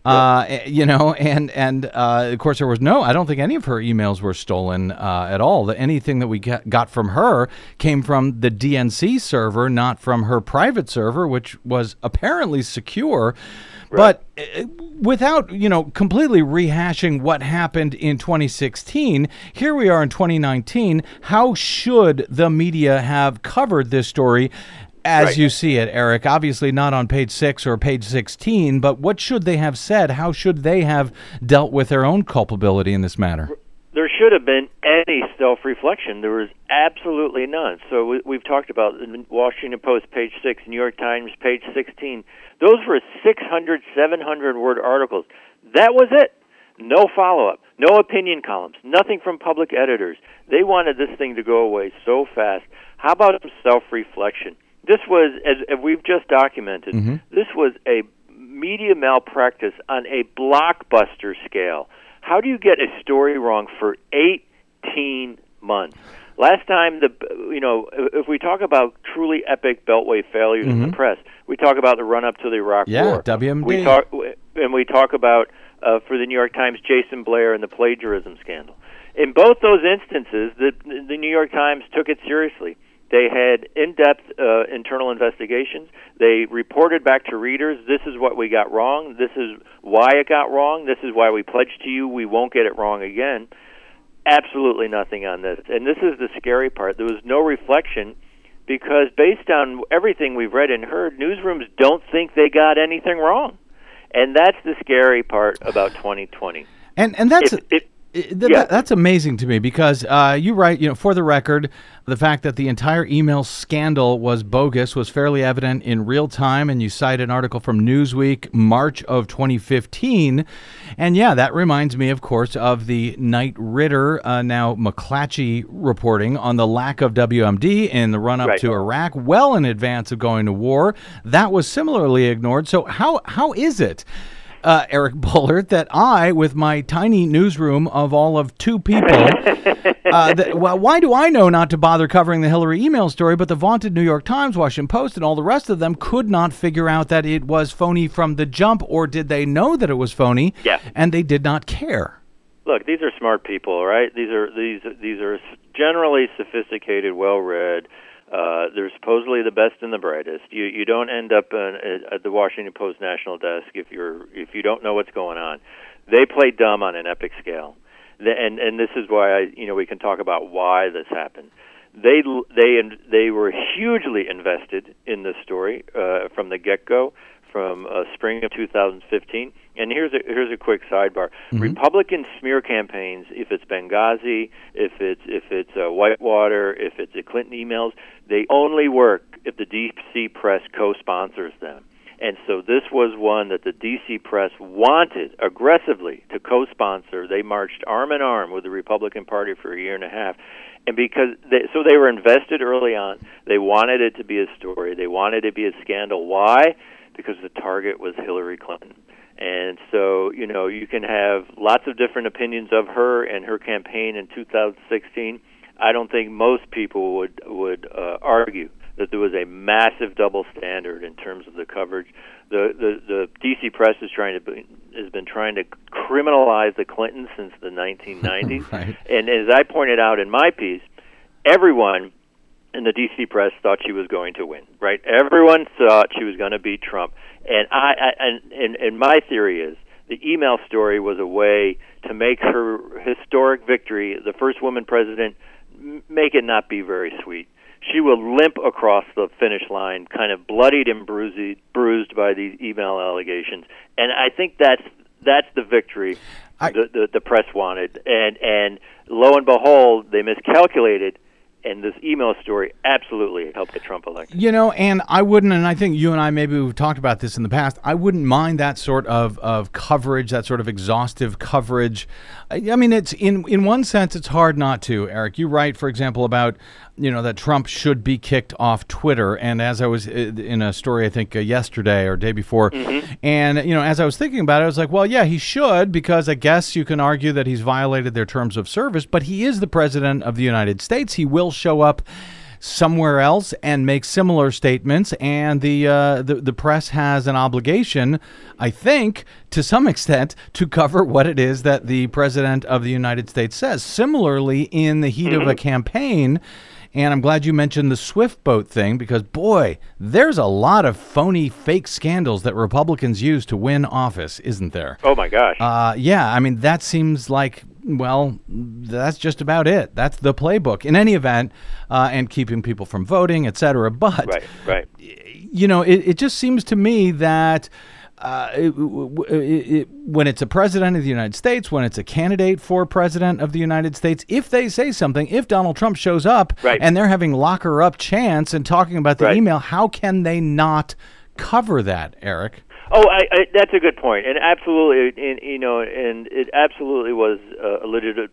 Uh, eh, You know, and and uh, of course there was no. I don't think any of her emails were stolen uh, at all. The, anything that we got from her came from the DNC server, not from her private server, which was apparently secure. But uh, without, you know, completely rehashing what happened in 2016, here we are in 2019. How should the media have covered this story as Right. you see it, Eric? Obviously not on page 6 or page 16, but what should they have said? How should they have dealt with their own culpability in this matter? Should have been any self-reflection. There was absolutely none. So we, we've talked about the Washington Post, page six, New York Times, page 16. Those were 600, 700 word articles. That was it. No follow-up, no opinion columns, nothing from public editors. They wanted this thing to go away so fast. How about some self-reflection? This was, as, as we've just documented, mm-hmm. this was a media malpractice on a blockbuster scale. How do you get a story wrong for 18 months? Last time, the you know, if we talk about truly epic beltway failures in the press, we talk about the run up to the Iraq Yeah, War. WMD. We talk and we talk about uh, for the New York Times, Jason Blair and the plagiarism scandal. In both those instances, the the New York Times took it seriously. They had in-depth uh, internal investigations. They reported back to readers, "This is what we got wrong. This is why it got wrong. This is why we pledged to you we won't get it wrong again." Absolutely nothing on this, and this is the scary part. There was no reflection because, based on everything we've read and heard, newsrooms don't think they got anything wrong, and that's the scary part about 2020. And and that's If- if- Th- Yeah. that's amazing to me because uh, you write, you know, for the record, the fact that the entire email scandal was bogus was fairly evident in real time, and you cite an article from Newsweek, March of 2015, and yeah, that reminds me, of course, of the Knight Ridder, uh, now McClatchy reporting on the lack of WMD in the run up Right. to Iraq, well in advance of going to war. That was similarly ignored. So how how is it? Uh, Eric Boehlert, that I, with my tiny newsroom of all of two people, uh, that, well, why do I know not to bother covering the Hillary email story, but the vaunted New York Times, Washington Post, and all the rest of them could not figure out that it was phony from the jump, or did they know that it was phony? Yeah. And they did not care. Look, these are smart people, right? These are these these are generally sophisticated, well-read. Uh, they're supposedly the best and the brightest. You you don't end up in, at the Washington Post national desk if you're if you don't know what's going on. They play dumb on an epic scale, The- and and this is why I you know we can talk about why this happened. They they they were hugely invested in this story uh, from the get go, from uh, spring of 2015. And here's a here's a quick sidebar: Republican smear campaigns, if it's Benghazi, if it's if it's uh, Whitewater, if it's the Clinton emails, they only work if the DC press co-sponsors them. And so this was one that the DC press wanted aggressively to co-sponsor. They marched arm in arm with the Republican Party for a year and a half. And because they, so they were invested early on, they wanted it to be a story. They wanted it to be a scandal. Why? Because the target was Hillary Clinton. And so, you know, you can have lots of different opinions of her and her campaign in 2016. I don't think most people would would uh, argue that there was a massive double standard in terms of the coverage. The the, the DC press is trying to be, has been trying to criminalize the Clintons since the 1990s. Right. And as I pointed out in my piece, everyone in the DC press thought she was going to win. Right? Everyone thought she was going to beat Trump. And I, I and, and and my theory is the email story was a way to make her historic victory, the first woman president, make it not be very sweet. She will limp across the finish line, kind of bloodied and bruised, bruised by these email allegations. And I think that's that's the victory I- the, the the press wanted. And and lo and behold, they miscalculated, and this email story absolutely helped get Trump elected. You know, and I wouldn't, and I think you and I maybe we've talked about this in the past. I wouldn't mind that sort of, of coverage, that sort of exhaustive coverage. I I mean, it's in in one sense, it's hard not to. Eric, you write, for example, about you know that Trump should be kicked off Twitter, and as I was uh, in a story, I think uh, yesterday or day before, and you know, as I was thinking about it, I was like, well, yeah, he should because I guess you can argue that he's violated their terms of service, but he is the president of the United States. He will show up somewhere else and make similar statements. And the, uh, the the press has an obligation I think to some extent to cover what it is that the president of the United States says. Similarly in the heat of a campaign and I'm glad you mentioned the Swift boat thing because boy there's a lot of phony fake scandals that Republicans use to win office isn't there Oh my gosh! uh, yeah, I mean that seems like well, that's just about it. That's the playbook. In any event, uh, and keeping people from voting, et cetera. But right, right. you know, it, it just seems to me that uh, it- it- it- when it's a president of the United States, when it's a candidate for president of the United States, if they say something, if Donald Trump shows up Right. and they're having locker up chants and talking about the Right. email, how can they not cover that, Eric? Oh, I, I, that's a good point, and absolutely, and, you know, and it absolutely was a legit,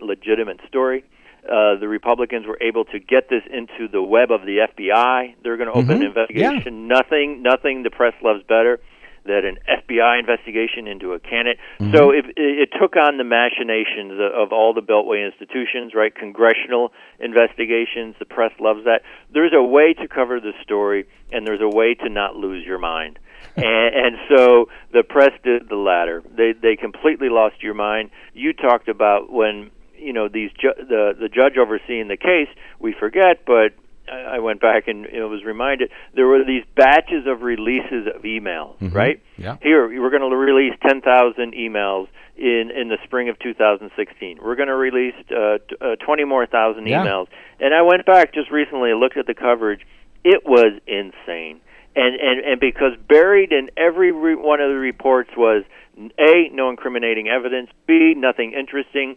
legitimate story. Uh, the Republicans were able to get this into the web of the FBI. They're going to open an investigation. Nothing, nothing the press loves better than an FBI investigation into a candidate. Mm-hmm. So it, it took on the machinations of, of all the Beltway institutions, right? Congressional investigations. The press loves that. There's a way to cover the story, and there's a way to not lose your mind. and, and so the press did the latter. They they completely lost your mind. You talked about when you know these ju- the the judge overseeing the case. We forget, but I went back and you know, was reminded there were these batches of releases of emails, right? Yeah. Here we're going to release 10,000 emails in in the spring of 2016. We're going to release uh, t- uh, 20 more thousand Yeah. emails. And I went back just recently and looked at the coverage. It was insane. And and and because buried in every re- one of the reports was a no incriminating evidence, b nothing interesting,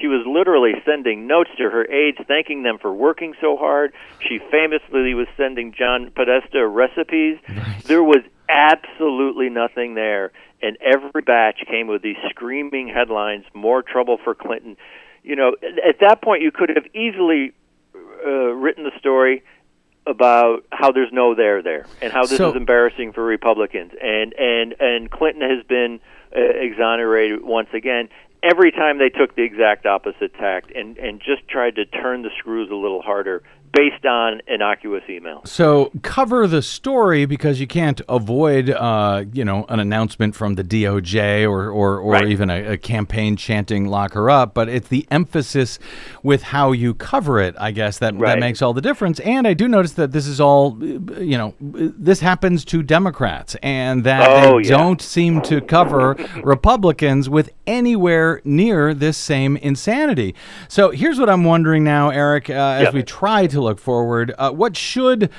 she was literally sending notes to her aides thanking them for working so hard. She famously was sending John Podesta recipes. There was absolutely nothing there. And every batch came with these screaming headlines more trouble for Clinton. You know, at that point, you could have easily uh, written the story about how there's no there there and how this So- is embarrassing for Republicans and and and Clinton has been uh, exonerated once again every time they took the exact opposite tact and and just tried to turn the screws a little harder based on innocuous emails. So cover the story because you can't avoid, uh, you know, an announcement from the DOJ or or, or Right. even a, a campaign chanting "lock her up." But it's the emphasis with how you cover it, I guess, that that makes all the difference. And I do notice that this is all, you know, this happens to Democrats, and that Oh, they yeah. don't seem to cover Republicans with anywhere near this same insanity. So here's what I'm wondering now, Eric, uh, as Yep. we try to look forward. Uh, what should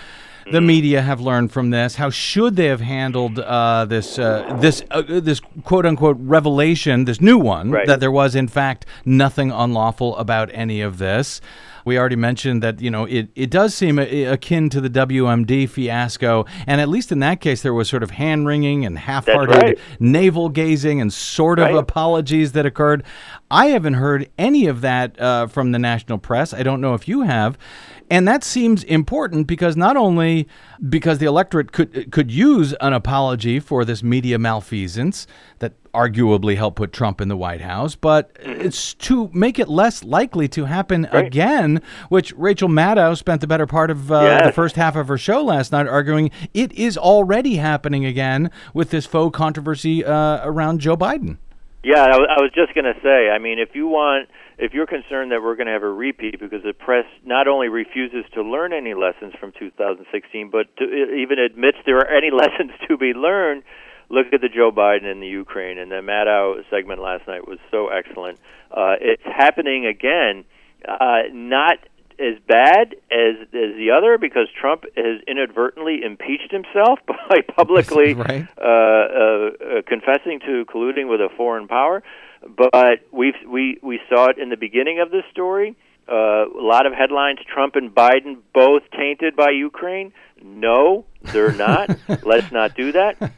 the Mm. media have learned from this? How should they have handled uh, this uh, this uh, this quote unquote revelation, this new one, Right. that there was in fact nothing unlawful about any of this? We already mentioned that you know it, it does seem akin to the WMD fiasco, and at least in that case there was sort of hand wringing and half-hearted right. navel gazing and sort of Right. apologies that occurred. I haven't heard any of that uh, from the national press. I don't know if you have. And that seems important because not only because the electorate could could use an apology for this media malfeasance that arguably helped put Trump in the White House, but it's to make it less likely to happen Right. again, which Rachel Maddow spent the better part of uh, the first half of her show last night arguing it is already happening again with this faux controversy uh, around Joe Biden. Yeah, I was, just going to say. I mean, if you want, if you're concerned that we're going to have a repeat because the press not only refuses to learn any lessons from 2016, but to, even admits there are any lessons to be learned, look at the Joe Biden and the Ukraine. And the Maddow segment last night was so excellent. Uh, it's happening again, uh, not as bad as as the other because Trump has inadvertently impeached himself by publicly Right. uh, uh, uh, confessing to colluding with a foreign power. But we we we saw it in the beginning of this story. Uh, a lot of headlines: Trump and Biden both tainted by Ukraine. No, they're not. Let's not do that.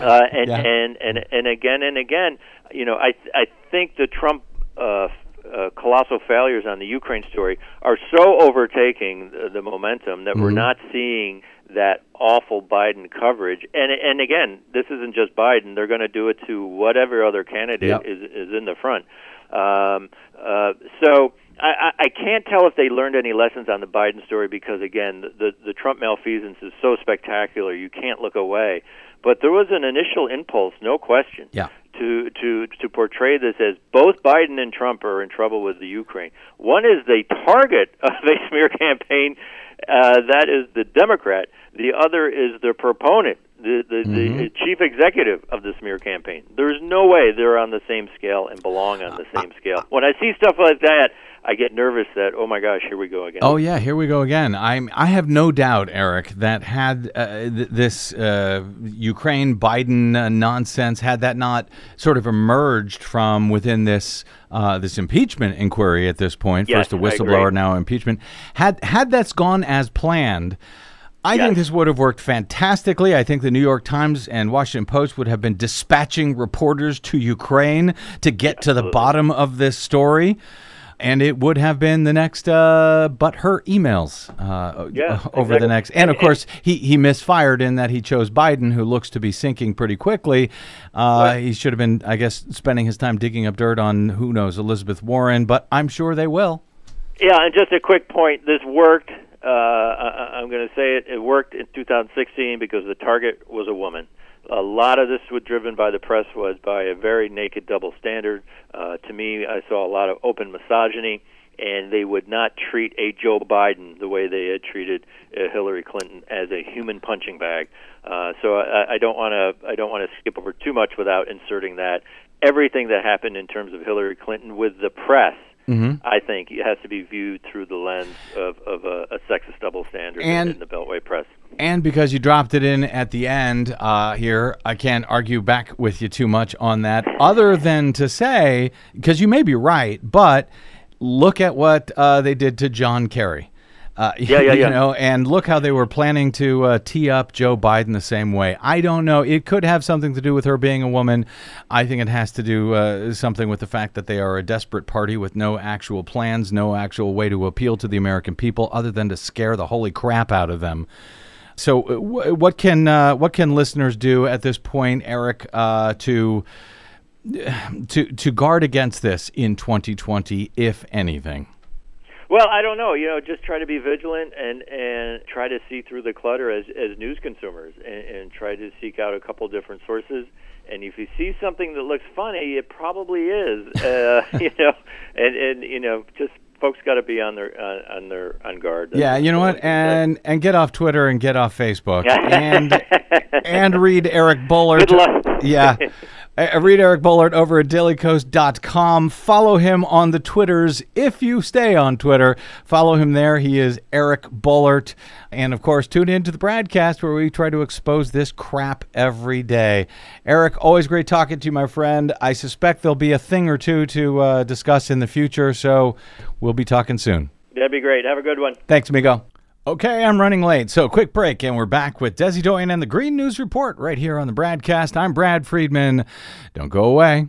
Uh, and, Yeah. and and and again and again, you know, I I think the Trump uh, uh, colossal failures on the Ukraine story are so overtaking the, the momentum that we're not seeing that awful Biden coverage. And and again, this isn't just Biden; they're going to do it to whatever other candidate Yep. is is in the front. Um, uh, so. I, I can't tell if they learned any lessons on the Biden story because again, the the Trump malfeasance is so spectacular you can't look away. But there was an initial impulse, no question, Yeah. to to to portray this as both Biden and Trump are in trouble with the Ukraine. One is the target of a smear campaign, uh, that is the Democrat. The other is the proponent, the the, the chief executive of the smear campaign. There's no way they're on the same scale and belong on the same scale. When I see stuff like that, I get nervous that oh my gosh, here we go again. Oh yeah, here we go again. I'm I have no doubt, Eric, that had uh, th- this uh, Ukraine Biden uh, nonsense had that not sort of emerged from within this uh, this impeachment inquiry at this point, Yes, first a whistleblower, now impeachment, had had that's gone as planned. I think this would have worked fantastically. I think the New York Times and Washington Post would have been dispatching reporters to Ukraine to get to the bottom of this story. And it would have been the next uh, but her emails uh, Yeah, over the next. And of course, he, he misfired in that he chose Biden, who looks to be sinking pretty quickly. Uh, he should have been, I guess, spending his time digging up dirt on, who knows, Elizabeth Warren, but I'm sure they will. Yeah, and just a quick point. This worked. Uh, I, I'm going to say it. It worked in 2016 because the target was a woman. A lot of this was driven by the press was by a very naked double standard. Uh, to me, I saw a lot of open misogyny, and they would not treat a Joe Biden the way they had treated uh, Hillary Clinton as a human punching bag. Uh, so I, I don't want to I don't want to skip over too much without inserting that everything that happened in terms of Hillary Clinton with the press. I think it has to be viewed through the lens of, of a, a sexist double standard And- in the Beltway press. And because you dropped it in at the end uh, here, I can't argue back with you too much on that, other than to say, because you may be right, but look at what uh, they did to John Kerry. Uh, Yeah, yeah, you know, and look how they were planning to uh, tee up Joe Biden the same way. I don't know. It could have something to do with her being a woman. I think it has to do uh, something with the fact that they are a desperate party with no actual plans, no actual way to appeal to the American people, other than to scare the holy crap out of them. So, uh, wh- what can uh, what can listeners do at this point, Eric, uh, to to to guard against this in 2020, if anything? Well, I don't know. You know, just try to be vigilant and and try to see through the clutter as as news consumers, and, and try to seek out a couple different sources. And if you see something that looks funny, it probably is. Uh, you know, and and you know, just folks got to be on their on, on their on guard. Yeah, you know what? And and get off Twitter and get off Facebook and and read Eric Boehlert. Good luck. Yeah. Uh, read Eric Boehlert over at dailykos.com. Follow him on the Twitters if you stay on Twitter. Follow him there. He is Eric Boehlert. And of course, tune in to the BradCast where we try to expose this crap every day. Eric, always great talking to you, my friend. I suspect there'll be a thing or two to uh, discuss in the future, so we'll be talking soon. That'd be great. Have a good one. Thanks, amigo. Okay, I'm running late, so quick break, and we're back with Desi Doyen and the Green News Report right here on the BradCast. I'm Brad Friedman. Don't go away.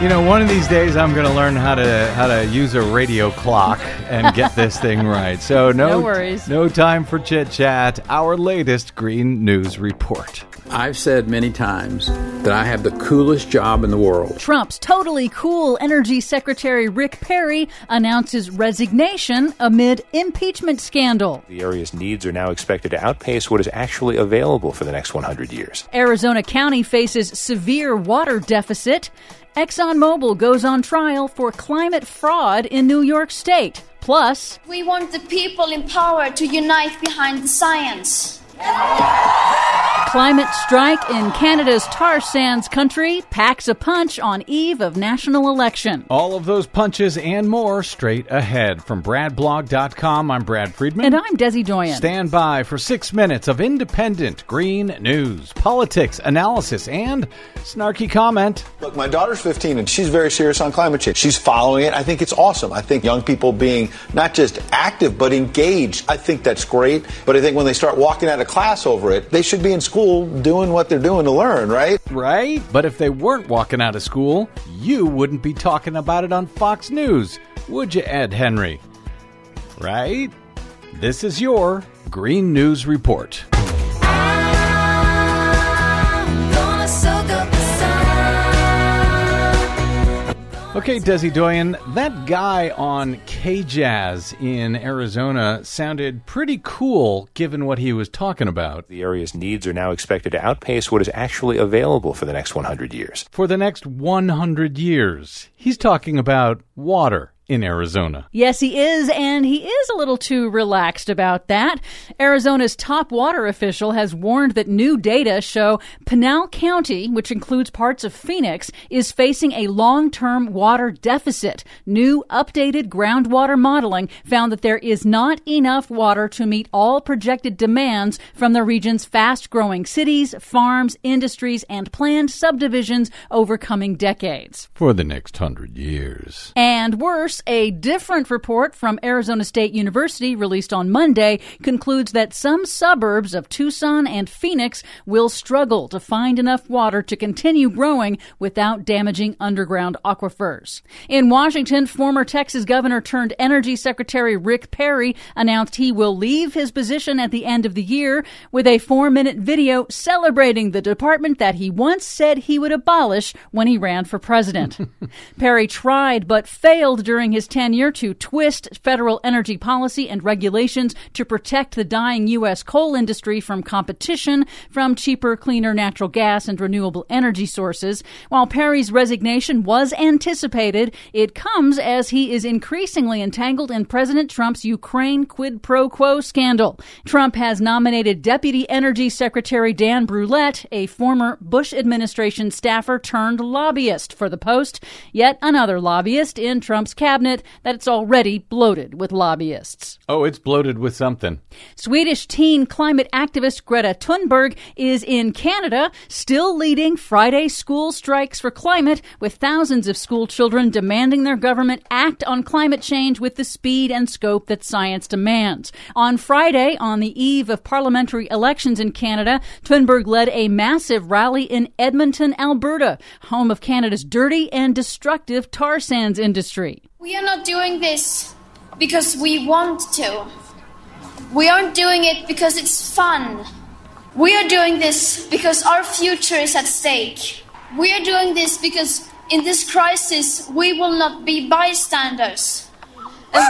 You know, one of these days I'm going to learn how to how to use a radio clock and get this thing right. So no, No worries. no time for chit chat. Our latest Green News Report. I've said many times that I have the coolest job in the world. Trump's totally cool Energy Secretary Rick Perry announces resignation amid impeachment scandal. The area's needs are now expected to outpace what is actually available for the next 100 years. Arizona County faces severe water deficit. ExxonMobil goes on trial for climate fraud in New York State. Plus, We want the people in power to unite behind the science. Climate strike in Canada's tar sands country packs a punch on eve of national election. All of those punches and more straight ahead from BradBlog.com. I'm Brad Friedman. And I'm Desi Doyen. Stand by for six minutes of independent green news, politics, analysis, and snarky comment. Look, my daughter's 15 and she's very serious on climate change. She's following it. I think it's awesome. I think young people being not just active but engaged, I think that's great. But I think when they start walking out of class over it, they should be in school doing what they're doing to learn, right? Right? But if they weren't walking out of school, you wouldn't be talking about it on Fox News, would you, Ed Henry? Right? This is your Green News Report. Okay, Desi Doyen, that guy on KJZZ in Arizona sounded pretty cool given what he was talking about. The area's needs are now expected to outpace what is actually available for the next 100 years. For the next 100 years, he's talking about water in Arizona. Yes, he is, and he is a little too relaxed about that. Arizona's top water official has warned that new data show Pinal County, which includes parts of Phoenix, is facing a long term water deficit. New updated groundwater modeling found that there is not enough water to meet all projected demands from the region's fast growing cities, farms, industries, and planned subdivisions over coming decades. For the next hundred years. And worse, a different report from Arizona State University released on Monday concludes that some suburbs of Tucson and Phoenix will struggle to find enough water to continue growing without damaging underground aquifers. In Washington, former Texas Governor turned Energy Secretary Rick Perry announced he will leave his position at the end of the year with a four minute video celebrating the department that he once said he would abolish when he ran for president. Perry tried but failed during his tenure to twist federal energy policy and regulations to protect the dying U.S. coal industry from competition from cheaper, cleaner natural gas and renewable energy sources. While Perry's resignation was anticipated, it comes as he is increasingly entangled in President Trump's Ukraine quid pro quo scandal. Trump has nominated Deputy Energy Secretary Dan Brouillette, a former Bush administration staffer turned lobbyist, for the post, yet another lobbyist in Trump's cabinet that's already bloated with lobbyists. Oh, it's bloated with something. Swedish teen climate activist Greta Thunberg is in Canada, still leading Friday school strikes for climate, with thousands of school children demanding their government act on climate change with the speed and scope that science demands. On Friday, on the eve of parliamentary elections in Canada, Thunberg led a massive rally in Edmonton, Alberta, home of Canada's dirty and destructive tar sands industry. We are not doing this because we want to. We aren't doing it because it's fun. We are doing this because our future is at stake. We are doing this because in this crisis we will not be bystanders. And,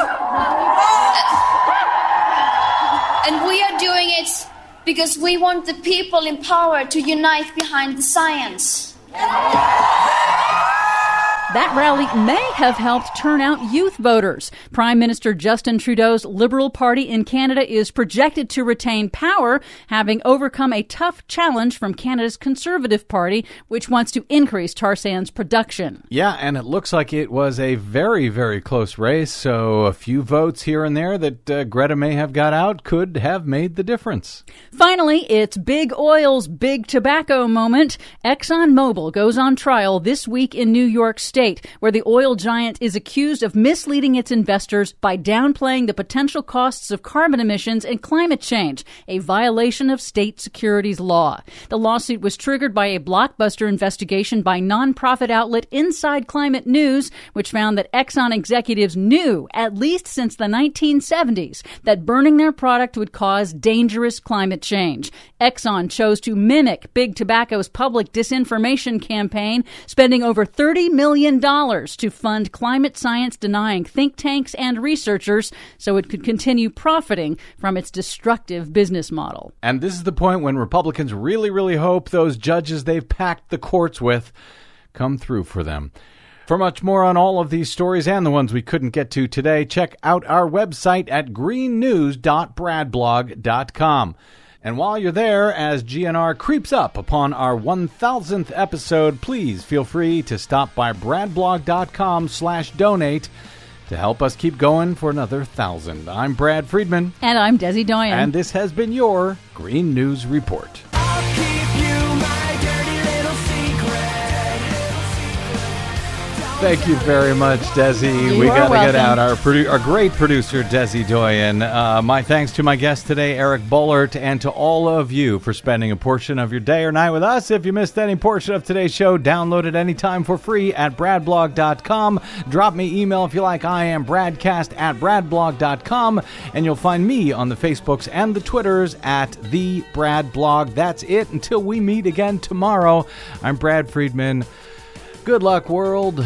and we are doing it because we want the people in power to unite behind the science. That rally may have helped turn out youth voters. Prime Minister Justin Trudeau's Liberal Party in Canada is projected to retain power, having overcome a tough challenge from Canada's Conservative Party, which wants to increase tar sands production. Yeah, and it looks like it was a very, very close race, so a few votes here and there that uh, Greta may have got out could have made the difference. Finally, it's Big Oil's big tobacco moment. ExxonMobil goes on trial this week in New York State, where the oil giant is accused of misleading its investors by downplaying the potential costs of carbon emissions and climate change, a violation of state securities law. The lawsuit was triggered by a blockbuster investigation by nonprofit outlet Inside Climate News, which found that Exxon executives knew, at least since the 1970s, that burning their product would cause dangerous climate change. Exxon chose to mimic Big Tobacco's public disinformation campaign, spending over $30 million to fund climate science denying think tanks and researchers so it could continue profiting from its destructive business model. And this is the point when Republicans really, really hope those judges they've packed the courts with come through for them. For much more on all of these stories and the ones we couldn't get to today, check out our website at greennews.bradblog.com. And while you're there, as GNR creeps up upon our 1000th episode, please feel free to stop by bradblog.com slash donate to help us keep going for another thousand. I'm Brad Friedman. And I'm Desi Doyen. And this has been your Green News Report. Thank you very much, Desi. You we got to get out our produ- our great producer, Desi Doyen. Uh, my thanks to my guest today, Eric Boehlert, and to all of you for spending a portion of your day or night with us. If you missed any portion of today's show, download it anytime for free at bradblog.com. Drop me email if you like. I am bradcast at bradblog.com, and you'll find me on the Facebooks and the Twitters at the Brad Blog. That's it. Until we meet again tomorrow, I'm Brad Friedman. Good luck, world.